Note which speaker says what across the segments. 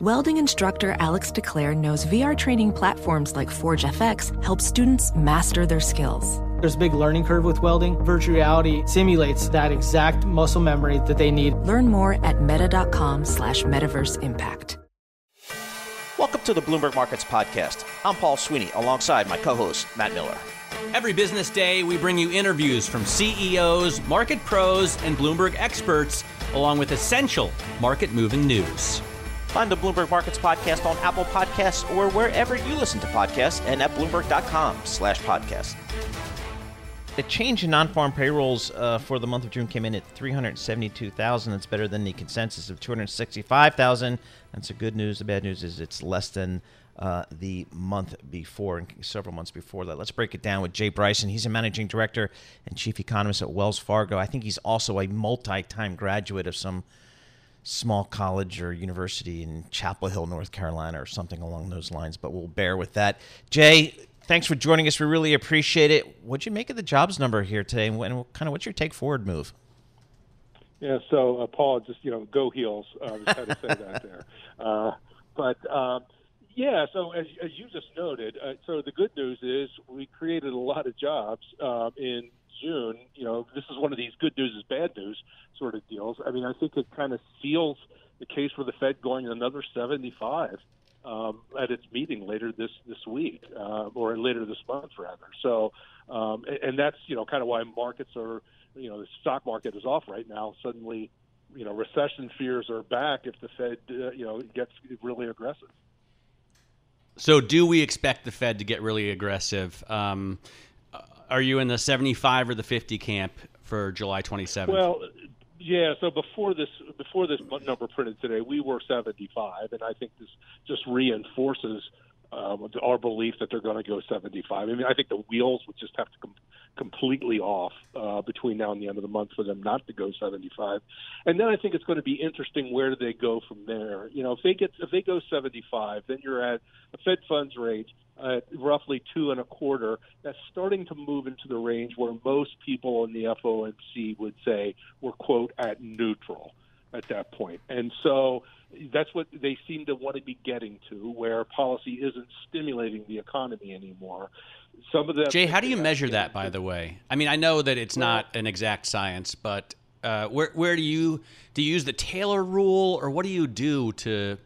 Speaker 1: Welding instructor Alex DeClaire knows VR training platforms like Forge FX help students master their skills.
Speaker 2: There's a big learning curve with welding. Virtual reality simulates that exact muscle memory that they need.
Speaker 1: Learn more at meta.com slash metaverse impact.
Speaker 3: Welcome to the Bloomberg Markets Podcast. I'm Paul Sweeney alongside my co host, Matt Miller.
Speaker 4: Every business day, we bring you interviews from CEOs, market pros, and Bloomberg experts, along with essential market moving news.
Speaker 3: Find the Bloomberg Markets Podcast on Apple Podcasts or wherever you listen to podcasts and at Bloomberg.com slash podcast. The change in non-farm payrolls uh, for the month of June came in at 372,000. That's better than the consensus of 265,000. That's the good news. The bad news is it's less than uh, the month before and several months before that. Let's break it down with Jay Bryson. He's a managing director and chief economist at Wells Fargo. I think he's also a multi-time graduate of some – small college or university in Chapel Hill, North Carolina, or something along those lines. But we'll bear with that. Jay, thanks for joining us. We really appreciate it. What'd you make of the jobs number here today, and kind of what's your take forward move?
Speaker 5: Yeah, so uh, Paul, just you know, go heels. Uh, was trying to say that there, uh, but. Um, yeah, so as, as you just noted, uh, so the good news is we created a lot of jobs um, in June, you know, this is one of these good news is bad news sort of deals. I mean, I think it kind of seals the case for the Fed going another 75 um, at its meeting later this this week uh, or later this month rather. So, um, and, that's you know kind of why markets are you know the stock market is off right now. Suddenly, you know, recession fears are back if the Fed uh, you know gets really aggressive.
Speaker 4: So, do we expect the Fed to get really aggressive? Um, are you in the 75 or the 50 camp for July 27th?
Speaker 5: Well, yeah. So before this, before this number printed today, we were 75, and I think this just reinforces um, our belief that they're going to go 75. I mean, I think the wheels would just have to come completely off uh, between now and the end of the month for them not to go 75. And then I think it's going to be interesting where do they go from there. You know, if they get if they go 75, then you're at a Fed funds rate at roughly two and a quarter. That's starting to move into the range where most people in the FOMC would say we're quote at neutral at that point. And so that's what they seem to want to be getting to, where policy isn't stimulating the economy anymore. Some of the
Speaker 4: Jay, how do you measure that? By the way, I mean I know that it's not an exact science, but uh, where where do you do you use the Taylor rule, or what do you do to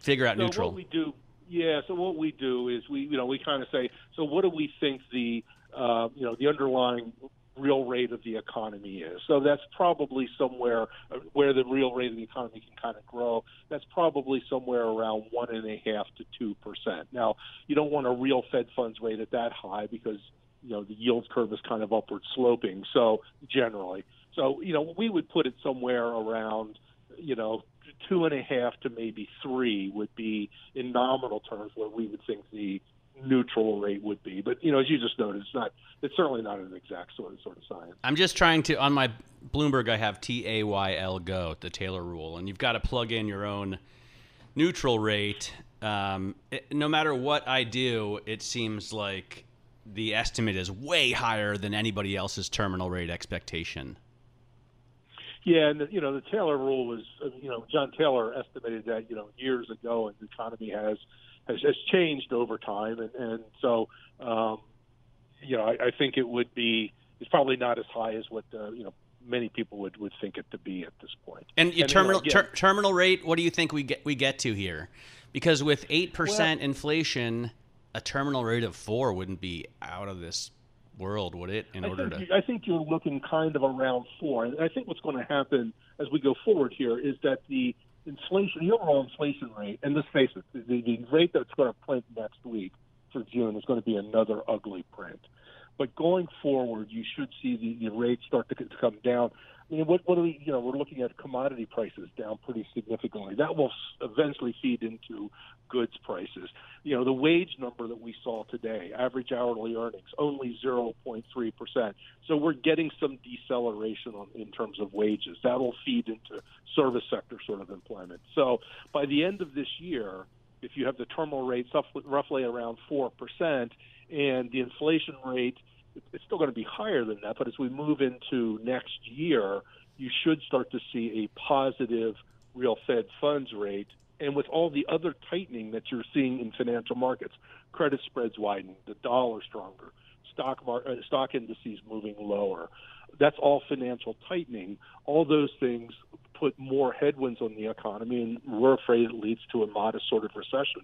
Speaker 4: figure out
Speaker 5: so
Speaker 4: neutral?
Speaker 5: What we do, yeah. So what we do is we you know we kind of say, so what do we think the uh, you know the underlying real rate of the economy is. So that's probably somewhere uh, where the real rate of the economy can kind of grow. That's probably somewhere around one and a half to two percent. Now, you don't want a real Fed funds rate at that high because you know the yield curve is kind of upward sloping. So generally, so you know we would put it somewhere around you know two and a half to maybe three would be in nominal terms where we would think the neutral rate would be. But you know, as you just noted, it's not. It's certainly not an exact sort of sort of science.
Speaker 4: I'm just trying to on my Bloomberg. I have T A Y L go the Taylor rule, and you've got to plug in your own neutral rate. Um, it, no matter what I do, it seems like the estimate is way higher than anybody else's terminal rate expectation.
Speaker 5: Yeah, and the, you know the Taylor rule was, you know, John Taylor estimated that you know years ago, and the economy has has, has changed over time, and, and so um, you know I, I think it would be it's probably not as high as what uh, you know many people would, would think it to be at this point.
Speaker 4: And, and terminal you know, ter- terminal rate, what do you think we get we get to here? Because with eight percent well, inflation, a terminal rate of four wouldn't be out of this world, would it? In
Speaker 5: I
Speaker 4: order
Speaker 5: to,
Speaker 4: I
Speaker 5: think you're looking kind of around four. And I think what's going to happen as we go forward here is that the inflation, the overall inflation rate, and let's face it, the, the rate that's going to print next week for June is going to be another ugly print. But going forward, you should see the, the rate start to, to come down. I mean, what, what are we, you know, we're looking at commodity prices down pretty significantly. That will eventually feed into goods prices. You know, the wage number that we saw today, average hourly earnings, only 0.3%. So we're getting some deceleration on, in terms of wages. That will feed into service sector sort of employment. So by the end of this year, if you have the terminal rate roughly around 4% and the inflation rate – it's still going to be higher than that, but as we move into next year, you should start to see a positive real Fed funds rate. And with all the other tightening that you're seeing in financial markets, credit spreads widening, the dollar stronger, stock mar- uh, stock indices moving lower, that's all financial tightening. All those things put more headwinds on the economy, and we're afraid it leads to a modest sort of recession,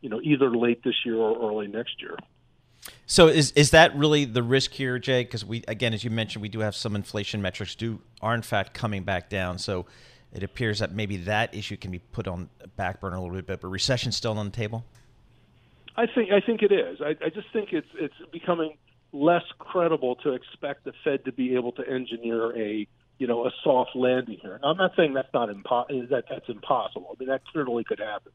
Speaker 5: you know, either late this year or early next year.
Speaker 3: So is is that really the risk here, Jay? Because we again, as you mentioned, we do have some inflation metrics do are in fact coming back down. So it appears that maybe that issue can be put on back burner a little bit, but recession still on the table.
Speaker 5: I think I think it is. I, I just think it's it's becoming less credible to expect the Fed to be able to engineer a you know a soft landing here. I'm not saying that's not impo- that that's impossible. I mean that clearly could happen.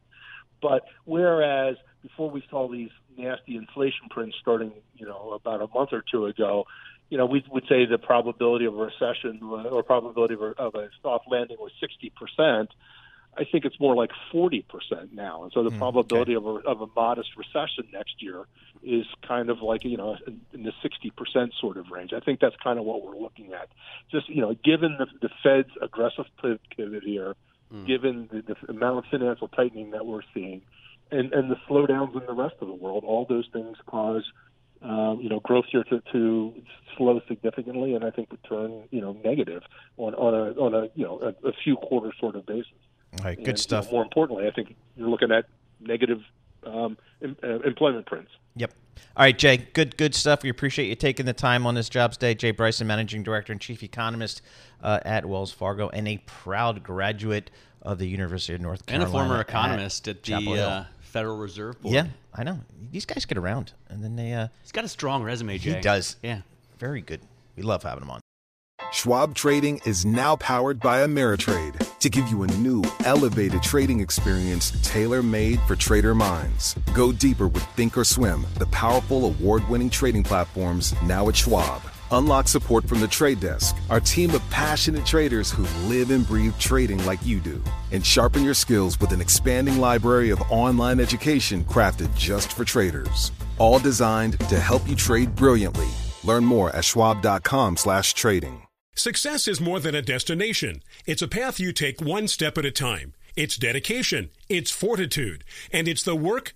Speaker 5: But whereas before we saw these nasty inflation prints starting, you know, about a month or two ago, you know, we would say the probability of a recession or probability of a, of a soft landing was 60%. I think it's more like 40% now. And so the mm, probability okay. of, a, of a modest recession next year is kind of like, you know, in the 60% sort of range. I think that's kind of what we're looking at. Just, you know, given the, the Fed's aggressive pivot here, mm. given the, the amount of financial tightening that we're seeing, and, and the slowdowns in the rest of the world, all those things cause um, you know growth here to, to slow significantly, and I think would turn you know negative on on a on a you know a, a few quarter sort of basis.
Speaker 3: All right, good
Speaker 5: and,
Speaker 3: stuff.
Speaker 5: You know, more importantly, I think you're looking at negative um, em, uh, employment prints.
Speaker 3: Yep. All right, Jay. Good, good stuff. We appreciate you taking the time on this jobs day. Jay Bryson, managing director and chief economist uh, at Wells Fargo, and a proud graduate of the University of North Carolina,
Speaker 4: and a former economist at, at the uh, Federal Reserve Board.
Speaker 3: Yeah, I know. These guys get around, and then they. Uh,
Speaker 4: He's got a strong resume, Jay.
Speaker 3: He does.
Speaker 4: Yeah,
Speaker 3: very good. We love having him on.
Speaker 6: Schwab Trading is now powered by Ameritrade to give you a new, elevated trading experience tailor made for trader minds. Go deeper with Thinkorswim, the powerful award winning trading platforms now at Schwab. Unlock support from the trade desk, our team of passionate traders who live and breathe trading like you do. And sharpen your skills with an expanding library of online education crafted just for traders. All designed to help you trade brilliantly. Learn more at schwab.com/trading.
Speaker 7: Success is more than a destination. It's a path you take one step at a time. It's dedication, it's fortitude, and it's the work,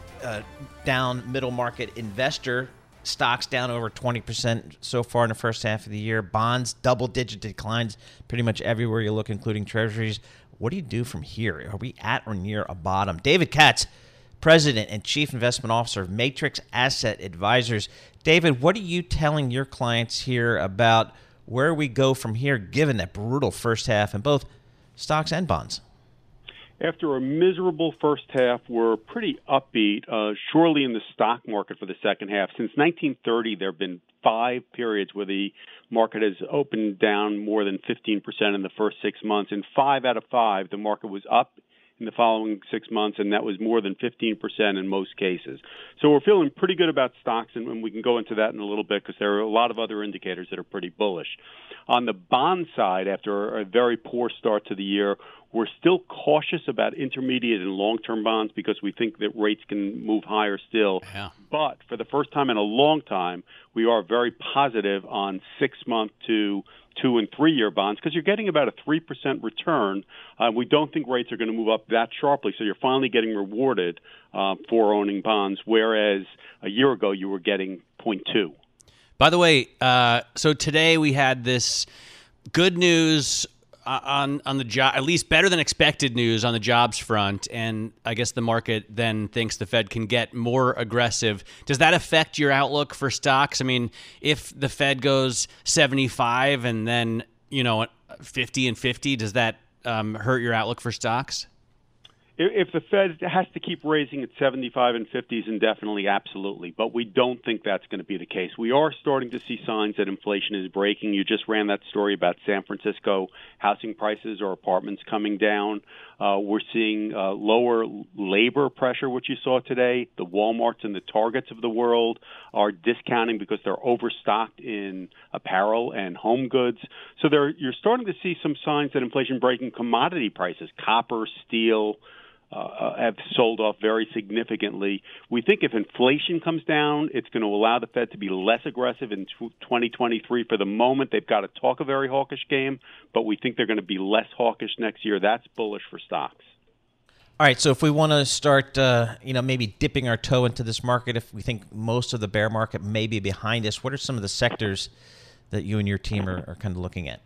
Speaker 3: uh, down middle market investor. Stocks down over 20% so far in the first half of the year. Bonds, double digit declines pretty much everywhere you look, including treasuries. What do you do from here? Are we at or near a bottom? David Katz, President and Chief Investment Officer of Matrix Asset Advisors. David, what are you telling your clients here about where we go from here, given that brutal first half in both stocks and bonds?
Speaker 8: After a miserable first half, we're pretty upbeat, uh, surely in the stock market for the second half. Since 1930, there have been five periods where the market has opened down more than 15% in the first six months. In five out of five, the market was up in the following six months, and that was more than 15% in most cases. So we're feeling pretty good about stocks, and we can go into that in a little bit because there are a lot of other indicators that are pretty bullish. On the bond side, after a very poor start to the year, we're still cautious about intermediate and long term bonds because we think that rates can move higher still.
Speaker 4: Yeah.
Speaker 8: But for the first time in a long time, we are very positive on six month to two and three year bonds because you're getting about a 3% return. Uh, we don't think rates are going to move up that sharply, so you're finally getting rewarded uh, for owning bonds, whereas a year ago you were getting 0.2.
Speaker 4: By the way, uh, so today we had this good news on on the job, at least better than expected news on the jobs front, and I guess the market then thinks the Fed can get more aggressive. Does that affect your outlook for stocks? I mean, if the Fed goes seventy five and then you know fifty and fifty, does that um, hurt your outlook for stocks?
Speaker 8: If the Fed has to keep raising at 75 and 50s indefinitely, absolutely. But we don't think that's going to be the case. We are starting to see signs that inflation is breaking. You just ran that story about San Francisco housing prices or apartments coming down. Uh, we're seeing uh, lower labor pressure, which you saw today. The Walmarts and the Targets of the world are discounting because they're overstocked in apparel and home goods. So there, you're starting to see some signs that inflation breaking commodity prices, copper, steel, uh, have sold off very significantly. We think if inflation comes down, it's going to allow the Fed to be less aggressive in 2023. For the moment, they've got to talk a very hawkish game, but we think they're going to be less hawkish next year. That's bullish for stocks.
Speaker 3: All right, so if we want to start, uh, you know, maybe dipping our toe into this market, if we think most of the bear market may be behind us, what are some of the sectors that you and your team are, are kind of looking at?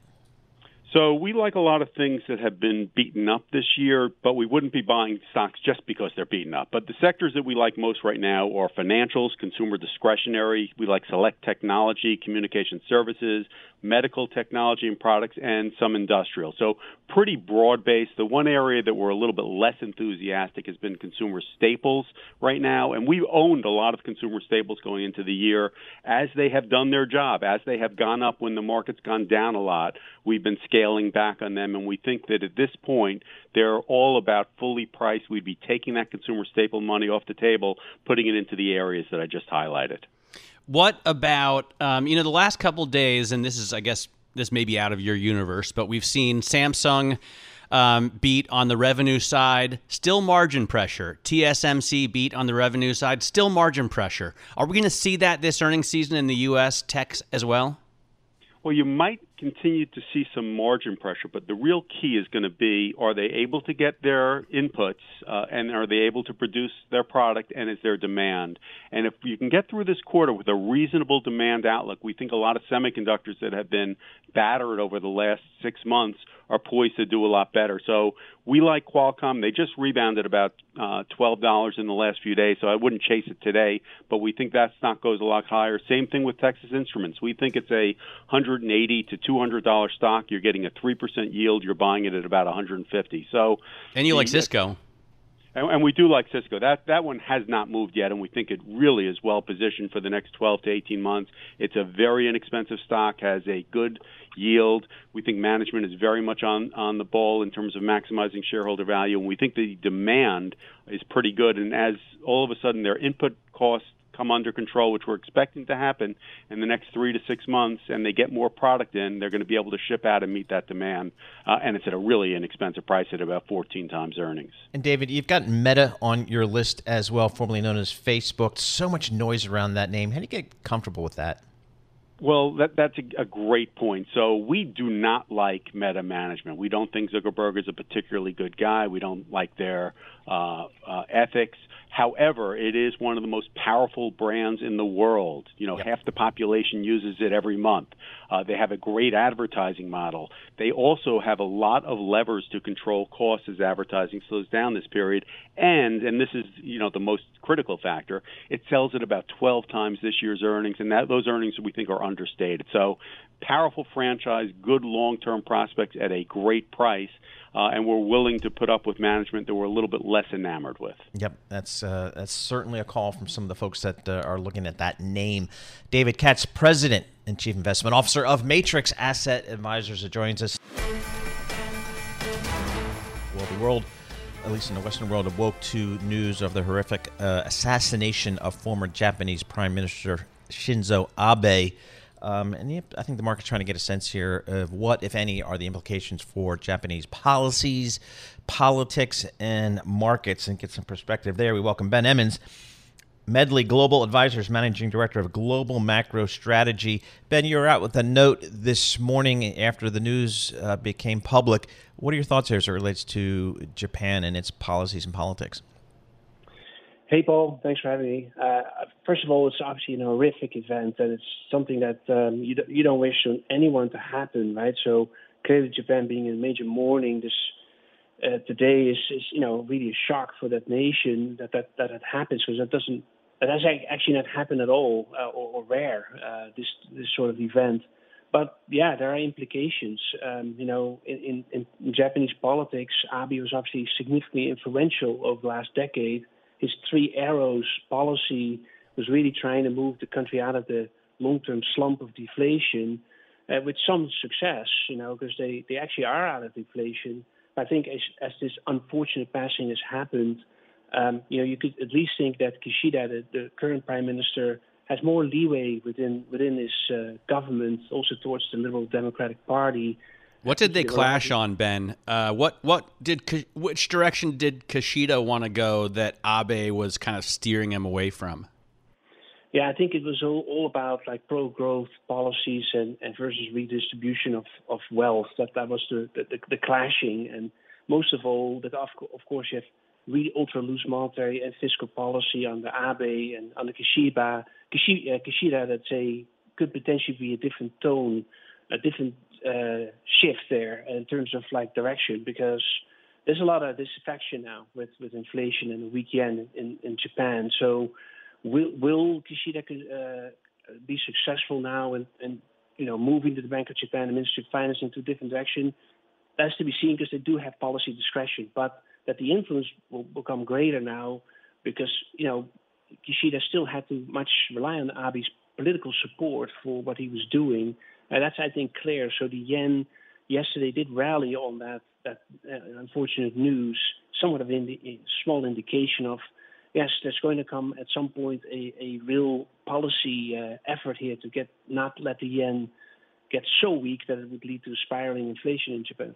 Speaker 8: So we like a lot of things that have been beaten up this year, but we wouldn't be buying stocks just because they're beaten up. But the sectors that we like most right now are financials, consumer discretionary. We like select technology, communication services, medical technology and products, and some industrial. So pretty broad based. The one area that we're a little bit less enthusiastic has been consumer staples right now, and we've owned a lot of consumer staples going into the year as they have done their job, as they have gone up when the market's gone down a lot. We've been scaling back on them, and we think that at this point they're all about fully priced. We'd be taking that consumer staple money off the table, putting it into the areas that I just highlighted.
Speaker 4: What about um, you know the last couple days, and this is I guess this may be out of your universe, but we've seen Samsung um, beat on the revenue side, still margin pressure. TSMC beat on the revenue side, still margin pressure. Are we going to see that this earnings season in the U.S. techs as well?
Speaker 8: Well, you might continue to see some margin pressure, but the real key is going to be are they able to get their inputs uh, and are they able to produce their product and is there demand? And if you can get through this quarter with a reasonable demand outlook, we think a lot of semiconductors that have been battered over the last six months are poised to do a lot better. So we like Qualcomm. They just rebounded about uh, $12 in the last few days, so I wouldn't chase it today, but we think that stock goes a lot higher. Same thing with Texas Instruments. We think it's a 180 to $200 stock. You're getting a 3% yield. You're buying it at about 150. So
Speaker 4: And you like Cisco
Speaker 8: and, and we do like Cisco. That that one has not moved yet, and we think it really is well positioned for the next 12 to 18 months. It's a very inexpensive stock, has a good yield. We think management is very much on on the ball in terms of maximizing shareholder value, and we think the demand is pretty good. And as all of a sudden their input costs come under control, which we're expecting to happen in the next three to six months, and they get more product in, they're going to be able to ship out and meet that demand. Uh, and it's at a really inexpensive price at about 14 times earnings.
Speaker 3: And David, you've got Meta on your list as well, formerly known as Facebook. So much noise around that name. How do you get comfortable with that?
Speaker 8: Well, that, that's a, a, great point. So we do not like meta management. We don't think Zuckerberg is a particularly good guy. We don't like their uh, uh, ethics. However, it is one of the most powerful brands in the world. You know, yep. half the population uses it every month. Uh, they have a great advertising model. They also have a lot of levers to control costs as advertising slows down this period. And, and this is, you know, the most critical factor, it sells at about 12 times this year's earnings, and that those earnings we think are understated. So, powerful franchise, good long-term prospects at a great price uh, and we're willing to put up with management that we're a little bit less enamored with.
Speaker 3: Yep, that's uh, that's certainly a call from some of the folks that uh, are looking at that name. David Katz, President and Chief Investment Officer of Matrix Asset Advisors, that joins us. Well, the world at least in the Western world, awoke to news of the horrific uh, assassination of former Japanese Prime Minister Shinzo Abe. Um, and I think the market's trying to get a sense here of what, if any, are the implications for Japanese policies, politics, and markets, and get some perspective there. We welcome Ben Emons. Medley Global Advisors, Managing Director of Global Macro Strategy. Ben, you were out with a note this morning after the news uh, became public. What are your thoughts here as it relates to Japan and its policies and politics?
Speaker 9: Hey, Paul. Thanks for having me. Uh, first of all, it's obviously an horrific event, and it's something that um, you, don't, you don't wish on anyone to happen, right? So clearly, Japan being in major mourning this uh, today is, is, you know, really a shock for that nation that that that it happens because that doesn't that has actually not happened at all uh, or, or, rare uh, this this sort of event. But yeah, there are implications. Um, you know, in, in, in, Japanese politics, Abe was obviously significantly influential over the last decade. His three arrows policy was really trying to move the country out of the long-term slump of deflation, uh, with some success. You know, because they they actually are out of deflation. I think as, as this unfortunate passing has happened, um, you know, you could at least think that Kishida, the, the current prime minister, has more leeway within within his uh, government, also towards the Liberal Democratic Party.
Speaker 4: What did they clash on, Ben? Uh, what what did which direction did Kishida want to go that Abe was kind of steering him away from?
Speaker 9: Yeah, I think it was all, all about like pro growth policies and, and versus redistribution of, of wealth. That that was the, the, the clashing, and most of all, that of, of course you have really ultra loose monetary and fiscal policy under Abe and under Kishida, Kishida, uh, Kishida that say could potentially be a different tone, a different uh, shift there in terms of like direction because there's a lot of disaffection now with, with inflation and the weak yen in, in Japan. So will will Kishida uh, be successful now and and you know moving to the Bank of Japan, and the Ministry of Finance into a different direction? That's to be seen because they do have policy discretion, but that the influence will become greater now because you know Kishida still had to much rely on Abe's political support for what he was doing, that's I think clear. So the yen yesterday did rally on that that uh, unfortunate news, somewhat of a small indication of yes, there's going to come at some point a, real policy uh, effort here to get not let the yen get so weak that it would lead to spiraling inflation in Japan.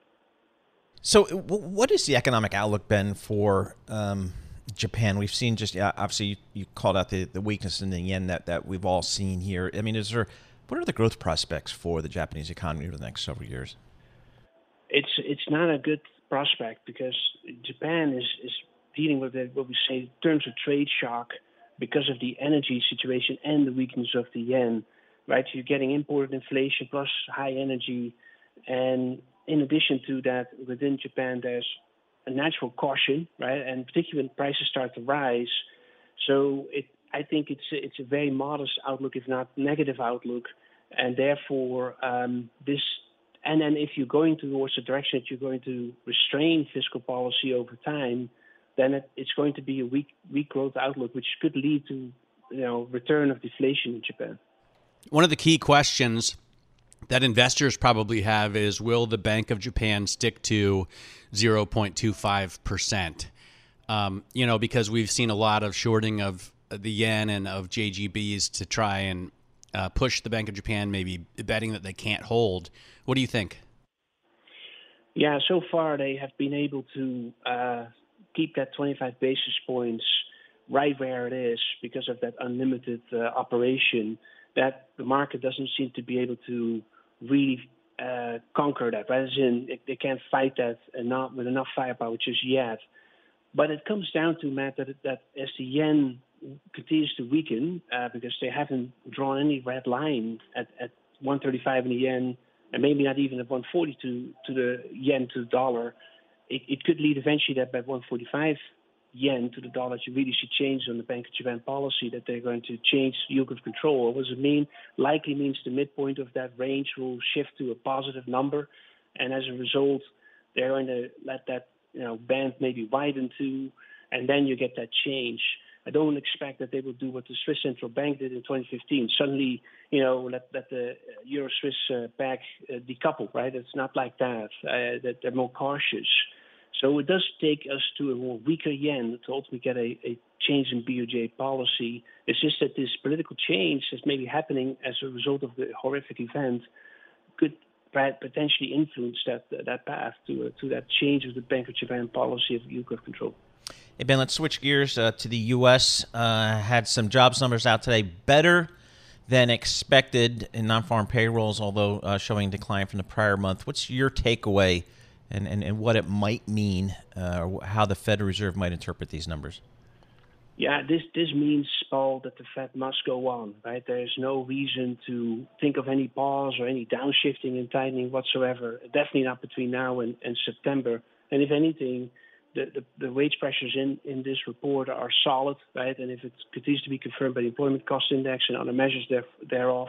Speaker 3: So, what is the economic outlook, Ben, for um, Japan? We've seen just obviously you, called out the, weakness in the yen that we've all seen here. I mean, is there what are the growth prospects for the Japanese economy over the next several years?
Speaker 9: It's it's not a good prospect because Japan is is dealing with what we say in terms of trade shock because of the energy situation and the weakness of the yen. Right, you're getting imported inflation plus high energy, and in addition to that, within Japan, there's a natural caution, right? And particularly when prices start to rise. So it, I think it's a, it's a very modest outlook, if not negative outlook, and therefore um, this. And then if you're going towards the direction that you're going to restrain fiscal policy over time, then it, it's going to be a weak weak growth outlook, which could lead to you know return of deflation in Japan.
Speaker 4: One of the key questions that investors probably have is will the Bank of Japan stick to 0.25%? Um, you know, because we've seen a lot of shorting of the yen and of JGBs to try and uh, push the Bank of Japan, maybe betting that they can't hold. What do you think?
Speaker 9: Yeah, so far they have been able to uh, keep that 25 basis points right where it is because of that unlimited uh, operation that the market doesn't seem to be able to really uh, conquer that. As in, they can't fight that enough with enough firepower just yet. But it comes down to Matt that, that as the yen continues to weaken uh, because they haven't drawn any red line at, at 135 in the yen and maybe not even at 140 to, to the yen to the dollar, it, it could lead eventually that by 145 yen to the dollar you really see change on the Bank of Japan policy that they're going to change yield curve control. What does it mean? Likely means the midpoint of that range will shift to a positive number, and as a result, they're going to let that you know band maybe widen to, and then you get that change. I don't expect that they will do what the Swiss central bank did in 2015. Suddenly, you know, let, let the Euro Swiss uh, uh, decouple, right? It's not like that. Uh, that they're more cautious. So it does take us to a more weaker yen to ultimately get a, a change in BOJ policy. It's just that this political change that's maybe happening as a result of the horrific event could potentially influence that that path to uh, to that change of the Bank of Japan policy of yield curve control.
Speaker 3: Hey Ben, let's switch gears uh, to the U.S. Uh, had some jobs numbers out today, better than expected in non-farm payrolls, although uh, showing decline from the prior month. What's your takeaway, and, and, and what it might mean, uh, or how the Federal Reserve might interpret these numbers?
Speaker 9: Yeah, this this means, Paul, that the Fed must go on, right? There's no reason to think of any pause or any downshifting and tightening whatsoever. Definitely not between now and, and September. And if anything, the, the, wage pressures in, this report are solid, right? And if it continues to be confirmed by the employment cost index and other measures there, thereof,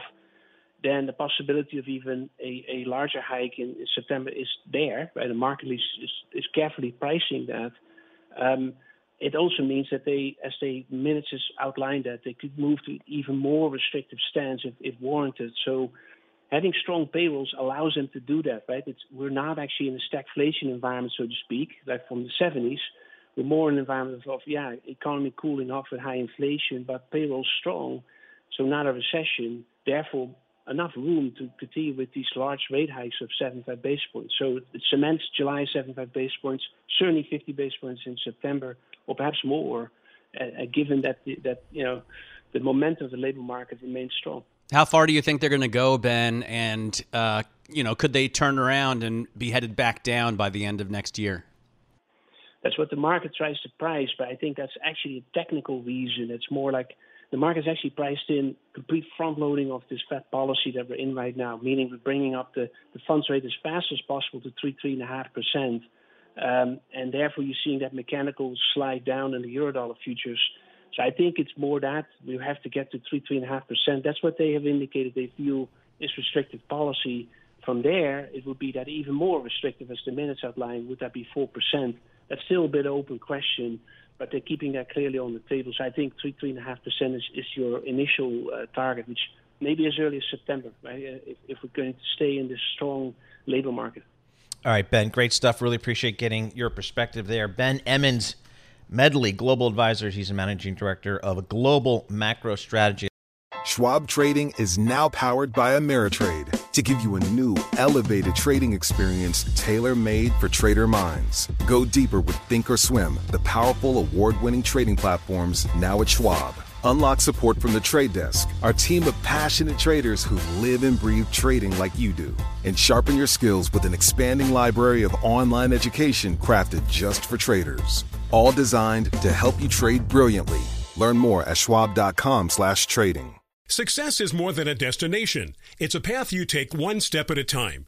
Speaker 9: then the possibility of even a, larger hike in, September is there, right? The market is, is, carefully pricing that. Um, it also means that they, as the minutes outlined that, they could move to even more restrictive stance if warranted. So having strong payrolls allows them to do that, right? It's, we're not actually in a stagflation environment, so to speak, like from the 70s. We're more in an environment of, yeah, economy cooling off with high inflation, but payrolls strong, so not a recession. Therefore, enough room to continue with these large rate hikes of 75 basis points. So it cements July 75 basis points, certainly 50 basis points in September or perhaps more, uh, uh, given that the, that you know the momentum of the labor market remains strong.
Speaker 4: How far do you think they're going to go, Ben? And uh, you know, could they turn around and be headed back down by the end of next year?
Speaker 9: That's what the market tries to price, but I think that's actually a technical reason. It's more like the market's actually priced in complete front loading of this Fed policy that we're in right now, meaning we're bringing up the, the funds rate as fast as possible to three, three and a half percent. Um, and therefore, you're seeing that mechanical slide down in the eurodollar futures. So I think it's more that we have to get to three, three and a half percent. That's what they have indicated they feel is restrictive policy. From there, it would be that even more restrictive, as the minutes outline. Would that be four percent? That's still a bit open question, but they're keeping that clearly on the table. So I think three, three and a half percent is, is your initial uh, target, which maybe as early as September, right? Uh, if, if we're going to stay in this strong labor market.
Speaker 3: All right, Ben, great stuff. Really appreciate getting your perspective there. Ben Emons, Medley Global Advisors. He's a managing director of Global Macro Strategy.
Speaker 6: Schwab Trading is now powered by Ameritrade to give you a new, elevated trading experience tailor made for trader minds. Go deeper with Thinkorswim, the powerful award winning trading platforms now at Schwab. Unlock support from the trade desk, our team of passionate traders who live and breathe trading like you do. And sharpen your skills with an expanding library of online education crafted just for traders. All designed to help you trade brilliantly. Learn more at schwab.com slash trading.
Speaker 7: Success is more than a destination. It's a path you take one step at a time.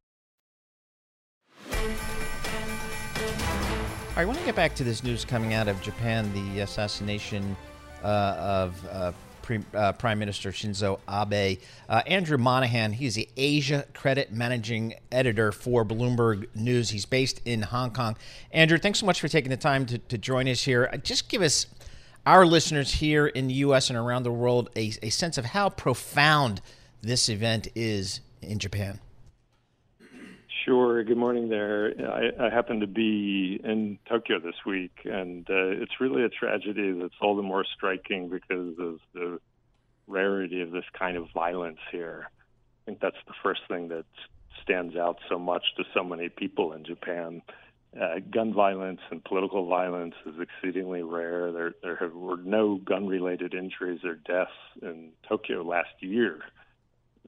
Speaker 3: I want to get back to this news coming out of Japan the assassination uh, of uh, Pre- uh, Prime Minister Shinzo Abe. Uh, Andrew Monahan, he's the Asia Credit Managing Editor for Bloomberg News. He's based in Hong Kong. Andrew, thanks so much for taking the time to, to join us here. Uh, just give us, our listeners here in the U.S. and around the world, a, a sense of how profound this event is in Japan.
Speaker 10: Sure. Good morning there. I, I happen to be in Tokyo this week, and uh, it's really a tragedy that's all the more striking because of the rarity of this kind of violence here. I think that's the first thing that stands out so much to so many people in Japan. uh, gun violence and political violence is exceedingly rare. There, there have, were no gun-related injuries or deaths in Tokyo last year,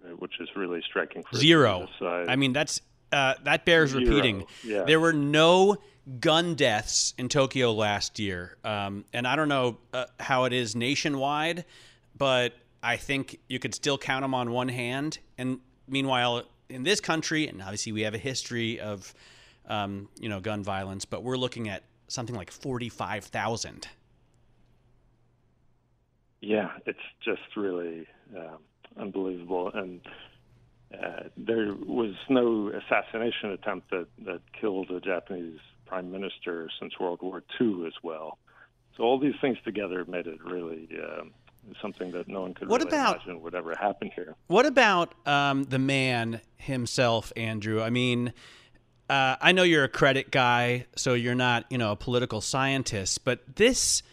Speaker 10: uh, which is really striking. For
Speaker 4: Zero. I mean, that's uh, that bears
Speaker 10: Zero.
Speaker 4: repeating.
Speaker 10: Yeah.
Speaker 4: There were no gun deaths in Tokyo last year, um, and I don't know uh, how it is nationwide, but I think you could still count them on one hand. And meanwhile, in this country, and obviously we have a history of um, you know gun violence, but we're looking at something like forty-five thousand.
Speaker 10: Yeah, it's just really um, unbelievable. And uh, there was no assassination attempt that, that killed a Japanese prime minister since World War II as well. So all these things together made it really um, something that no one could
Speaker 4: What
Speaker 10: really
Speaker 4: about-
Speaker 10: imagine would ever happen here.
Speaker 4: What about um, the man himself, Andrew? I mean, uh, I know you're a credit guy, so you're not, you know, a political scientist. But this,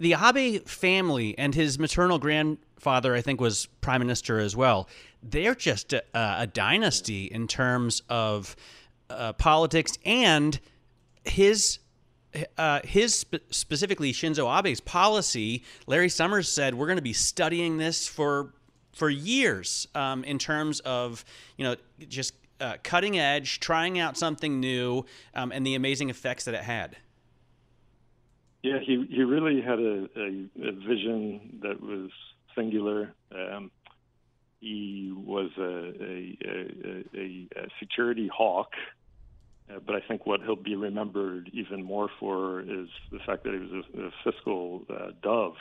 Speaker 4: the Abe family and his maternal grandfather, I think, was prime minister as well. They're just a, a dynasty in terms of uh, politics and his uh, his spe- specifically Shinzo Abe's policy. Larry Summers said we're going to be studying this for for years um, in terms of you know just uh, cutting edge, trying out something new, um, and the amazing effects that it had.
Speaker 10: Yeah, he he really had a, a, a vision that was singular. Um, he was a, a, security hawk, uh, but I think what he'll be remembered even more for is the fact that he was a, a fiscal uh, dove.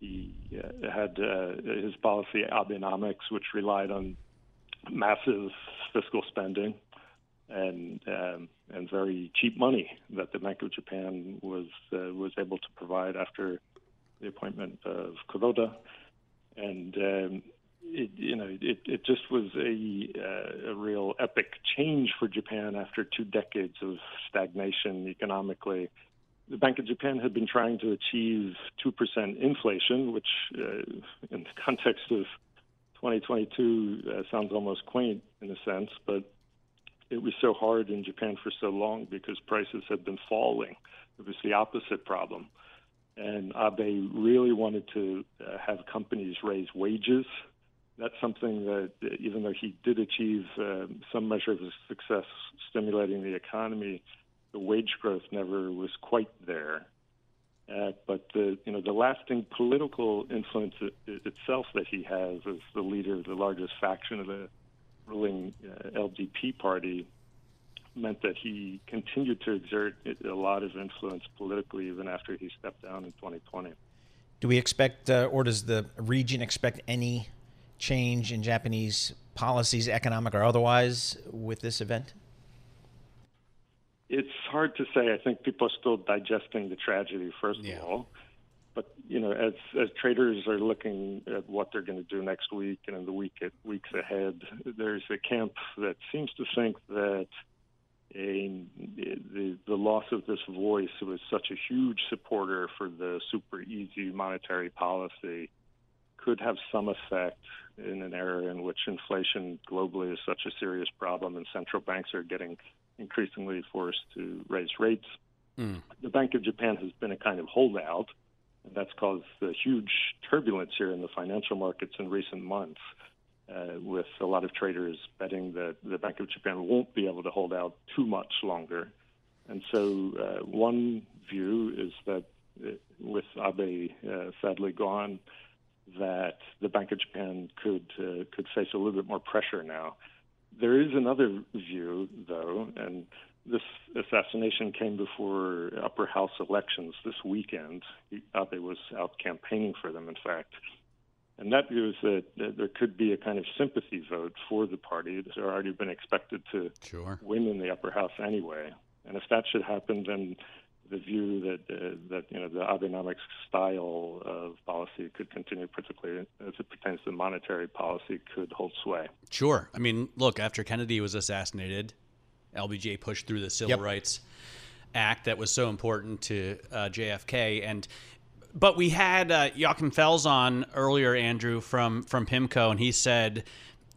Speaker 10: He uh, had uh, his policy Abenomics, which relied on massive fiscal spending and um, and very cheap money that the Bank of Japan was uh, was able to provide after the appointment of Kuroda, and um, it, you know it, it just was a uh, a real epic change for Japan after two decades of stagnation economically. The Bank of Japan had been trying to achieve two percent inflation, which uh, in the context of 2022 uh, sounds almost quaint in a sense, but it was so hard in Japan for so long because prices had been falling. It was the opposite problem. And Abe really wanted to uh, have companies raise wages. That's something that, uh, even though he did achieve um, some measure of success stimulating the economy, the wage growth never was quite there. Uh, but the you know the lasting political influence itself that he has as the leader of the largest faction of the ruling uh, LDP party meant that he continued to exert a lot of influence politically even after he stepped down in 2020.
Speaker 3: Do we expect, uh, or does the region expect any change in Japanese policies, economic or otherwise, with this event?
Speaker 10: It's hard to say. I think people are still digesting the tragedy, first of all. But you know, as as traders are looking at what they're going to do next week and in the week weeks ahead, there's a camp that seems to think that a, the the loss of this voice, who was such a huge supporter for the super easy monetary policy, could have some effect in an era in which inflation globally is such a serious problem and central banks are getting increasingly forced to raise rates. Hmm. The Bank of Japan has been a kind of holdout, and that's caused the huge turbulence here in the financial markets in recent months, uh, with a lot of traders betting that the Bank of Japan won't be able to hold out too much longer. And so, uh, one view is that uh, with Abe uh, sadly gone, that the Bank of Japan could uh, could face a little bit more pressure now. There is another view, though, and this assassination came before upper house elections this weekend. Abe was out campaigning for them, in fact. And that view is that, that there could be a kind of sympathy vote for the party that had already been expected to
Speaker 4: Sure.
Speaker 10: win in the upper house anyway. And if that should happen, then the view that uh, that you know the Abenomics style of policy could continue, particularly as it pertains to monetary policy, could hold sway.
Speaker 4: Sure. I mean, look, after Kennedy was assassinated, LBJ pushed through the Civil
Speaker 3: Yep.
Speaker 4: Rights Act that was so important to uh, JFK, and but we had uh, Joachim Fels on earlier, Andrew from from PIMCO, and he said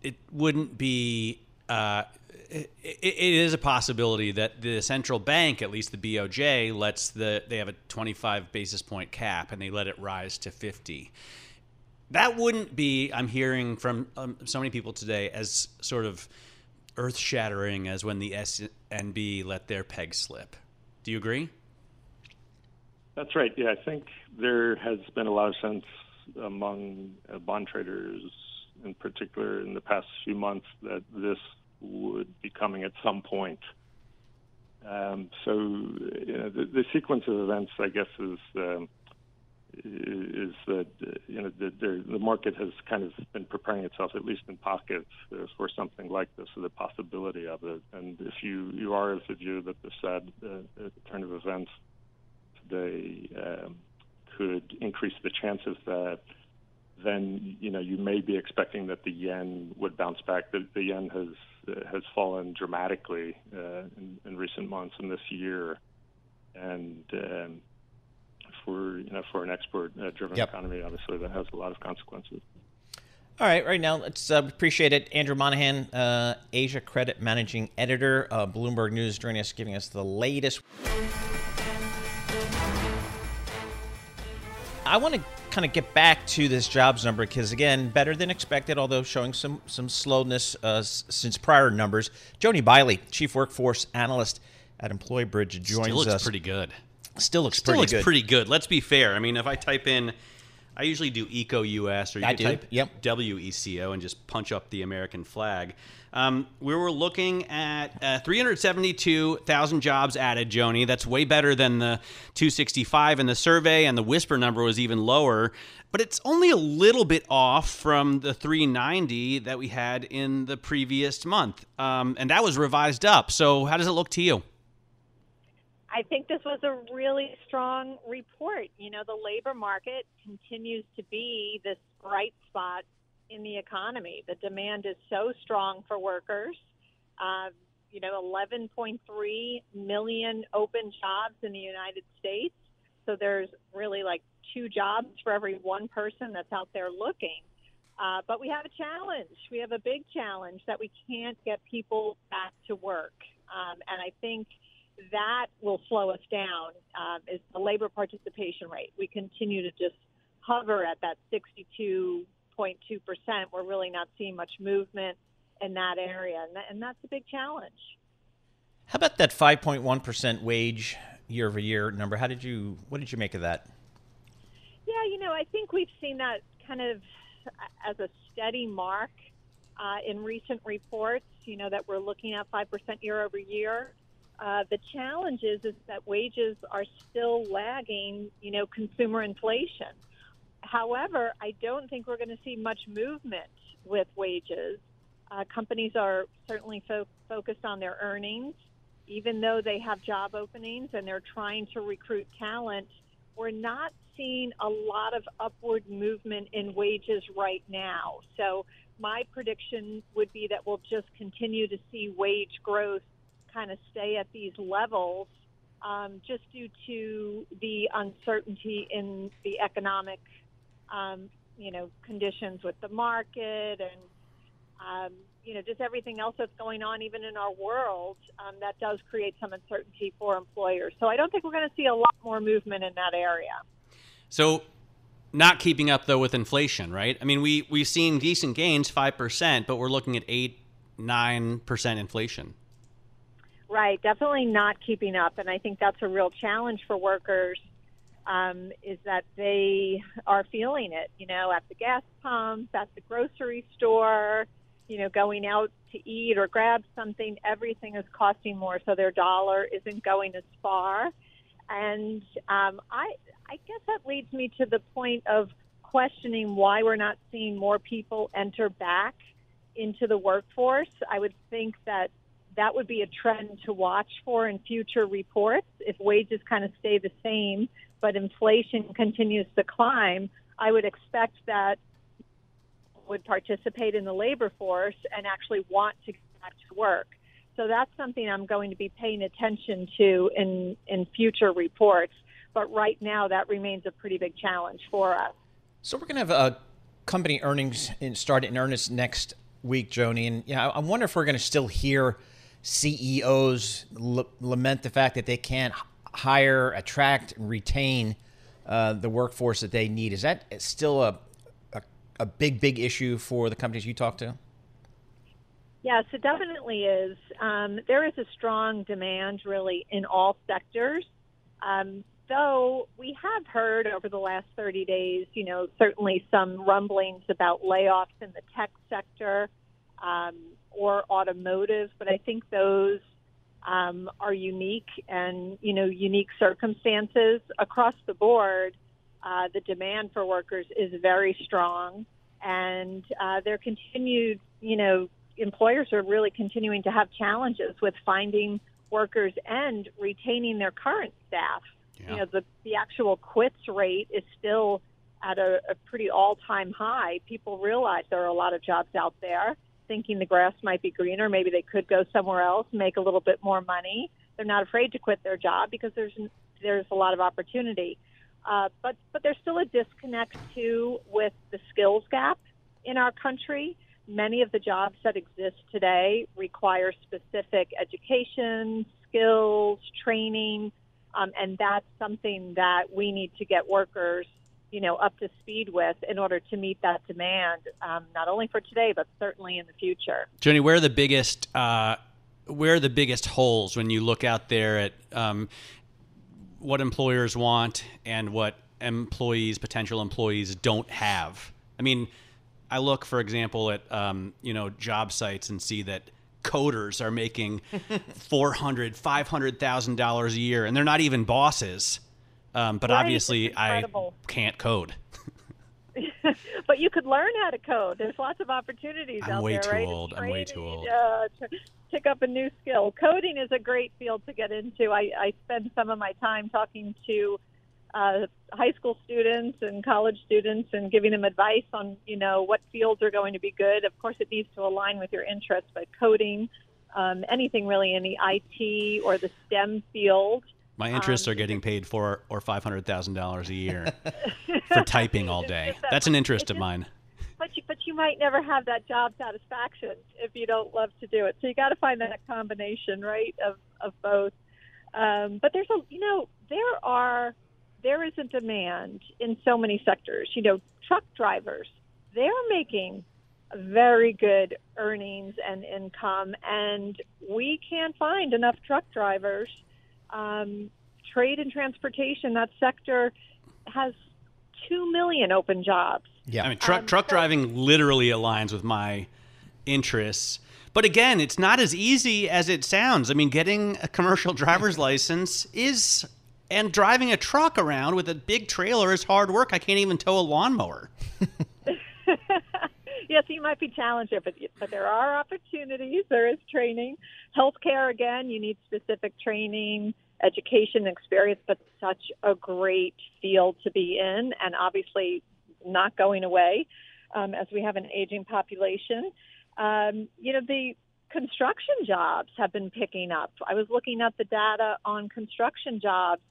Speaker 4: it wouldn't be uh, it, it is a possibility that the central bank, at least the BOJ, lets the they have a 25 basis point cap and they let it rise to 50. That wouldn't be, I'm hearing from um, so many people today, as sort of earth shattering as when the SNB let their peg slip. Do you agree?
Speaker 10: That's right. Yeah, I think there has been a lot of sense among uh, bond traders, in particular, in the past few months, that this would be coming at some point. Um, so, you know, the, the, sequence of events, I guess, is um, is that you know the, the, market has kind of been preparing itself, at least in pockets, uh, for something like this, or the possibility of it. And if you you are of the view that the sad uh, turn of events today um, could increase the chances that then you know you may be expecting that the yen would bounce back. The, the yen has uh, has fallen dramatically uh, in, in, recent months and this year, and um, for you know for an export-driven uh, yep. economy, obviously that has a lot of consequences.
Speaker 3: All right, right now let's uh, appreciate it. Andrew Monahan, uh, Asia Credit Managing Editor, Bloomberg News, joining us, giving us the latest. I want to kind of get back to this jobs number because again, better than expected, although showing some some slowness uh, since prior numbers. Joanie Bily, chief workforce analyst at EmployBridge, joins
Speaker 4: Still looks
Speaker 3: us.
Speaker 4: Pretty good.
Speaker 3: Still looks
Speaker 4: Still
Speaker 3: pretty
Speaker 4: looks
Speaker 3: good.
Speaker 4: pretty good. Let's be fair. I mean, if I type in, I usually do Eco US or you
Speaker 3: I
Speaker 4: do. type
Speaker 3: yep.
Speaker 4: WECO and just punch up the American flag. Um, we were looking at uh, 372,000 jobs added, Joanie. That's way better than the 265 in the survey, and the whisper number was even lower. But it's only a little bit off from the 390 that we had in the previous month. Um, and that was revised up. So, how does it look to you?
Speaker 11: I think this was a really strong report. You know, the labor market continues to be this bright spot in the economy. The demand is so strong for workers. Uh, you know, 11.3 million open jobs in the United States. So there's really like two jobs for every one person that's out there looking. Uh, but we have a challenge. We have a big challenge that we can't get people back to work. Um, and I think that will slow us down um, is the labor participation rate. We continue to just hover at that 62 0.2%. We're really not seeing much movement in that area, and, that, and that's a big challenge.
Speaker 3: How about that 5.1% wage year over year number? How did you what did you make of that?
Speaker 11: Yeah, you know, I think we've seen that kind of as a steady mark uh, in recent reports. You know that we're looking at five percent year over year. Uh, the challenge is, is that wages are still lagging, you know, consumer inflation. However, I don't think we're going to see much movement with wages. Uh, companies are certainly fo- focused on their earnings, even though they have job openings and they're trying to recruit talent. We're not seeing a lot of upward movement in wages right now. So, my prediction would be that we'll just continue to see wage growth kind of stay at these levels um, just due to the uncertainty in the economic um, you know, conditions with the market and, um, you know, just everything else that's going on, even in our world, um, that does create some uncertainty for employers. So I don't think we're going to see a lot more movement in that area.
Speaker 4: So, not keeping up though with inflation, right? I mean, we we've seen decent gains, five percent, but we're looking at eight, nine percent inflation.
Speaker 11: Right, definitely not keeping up, and I think that's a real challenge for workers um, is that they are feeling it, you know, at the gas pump, at the grocery store, you know, going out to eat or grab something, everything is costing more, so their dollar isn't going as far. And um, I, I guess that leads me to the point of questioning why we're not seeing more people enter back into the workforce. I would think that that would be a trend to watch for in future reports. If wages kind of stay the same, but inflation continues to climb, I would expect that would participate in the labor force and actually want to get back to work. So that's something I'm going to be paying attention to in, in future reports. But right now, that remains a pretty big challenge for us.
Speaker 3: So we're going to have a company earnings in, start in earnest next week, Joanie, and yeah, I wonder if we're going to still hear CEOs l- lament the fact that they can't hire, attract, and retain uh, the workforce that they need. Is that still a, a, a big, big issue for the companies you talk to?
Speaker 11: Yes, it definitely is. Um, there is a strong demand, really, in all sectors. Um, though we have heard over the last 30 days, you know, certainly some rumblings about layoffs in the tech sector um, or automotive, but I think those um, are unique and you know unique circumstances across the board. Uh, the demand for workers is very strong, and uh, there continued, you know, employers are really continuing to have challenges with finding workers and retaining their current staff. Yeah. You know, the the actual quits rate is still at a, a pretty all time high. People realize there are a lot of jobs out there thinking the grass might be greener. Maybe they could go somewhere else, make a little bit more money. They're not afraid to quit their job because there's there's a lot of opportunity. Uh, but but there's still a disconnect too with the skills gap in our country. Many of the jobs that exist today require specific education, skills, training, um, and that's something that we need to get workers you know, up to speed with in order to meet that demand, um, not only for today but certainly in the future.
Speaker 4: Jenny, where are the biggest uh, where are the biggest holes when you look out there at um, what employers want and what employees, potential employees, don't have? I mean, I look, for example, at um, you know job sites and see that coders are making four hundred, five hundred thousand dollars a year, and they're not even bosses. Um, but
Speaker 11: right,
Speaker 4: obviously, I can't code.
Speaker 11: but you could learn how to code. There's lots of opportunities
Speaker 4: I'm
Speaker 11: out
Speaker 4: way
Speaker 11: there,
Speaker 4: too
Speaker 11: right?
Speaker 4: Old. I'm way too old.
Speaker 11: Uh, to pick up a new skill. Coding is a great field to get into. I, I spend some of my time talking to uh, high school students and college students and giving them advice on, you know, what fields are going to be good. Of course, it needs to align with your interests, but coding, um, anything really in the IT or the STEM field
Speaker 4: my interests um, are getting paid four or five hundred thousand dollars a year for typing all day. That, That's an interest of mine.
Speaker 11: But you, but you might never have that job satisfaction if you don't love to do it. So you got to find that combination, right, of of both. Um, but there's a, you know, there are there is a demand in so many sectors. You know, truck drivers, they're making very good earnings and income, and we can't find enough truck drivers um, trade and transportation, that sector has 2 million open jobs.
Speaker 4: Yeah. I mean, truck, um, truck so- driving literally aligns with my interests. But again, it's not as easy as it sounds. I mean, getting a commercial driver's license is, and driving a truck around with a big trailer is hard work. I can't even tow a lawnmower.
Speaker 11: yes, you might be challenged, but, but there are opportunities. There is training. Healthcare, again, you need specific training education experience, but such a great field to be in, and obviously not going away um, as we have an aging population. Um, you know, the construction jobs have been picking up. I was looking at the data on construction jobs,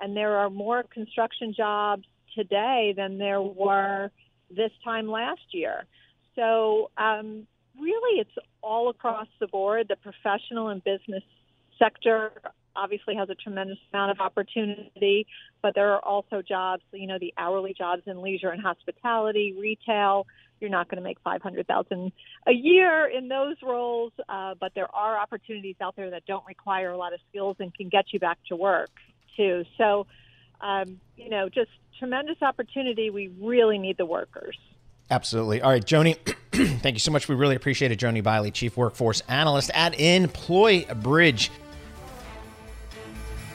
Speaker 11: and there are more construction jobs today than there were this time last year. So, um, really, it's all across the board. The professional and business sector obviously has a tremendous amount of opportunity, but there are also jobs, you know, the hourly jobs in leisure and hospitality, retail. You're not going to make 500,000 a year in those roles, uh, but there are opportunities out there that don't require a lot of skills and can get you back to work too. So, um, you know, just tremendous opportunity. We really need the workers.
Speaker 3: Absolutely. All right, Joanie, thank you so much. We really appreciate it. Joanie Bily, Chief Workforce Analyst at Employ Bridge.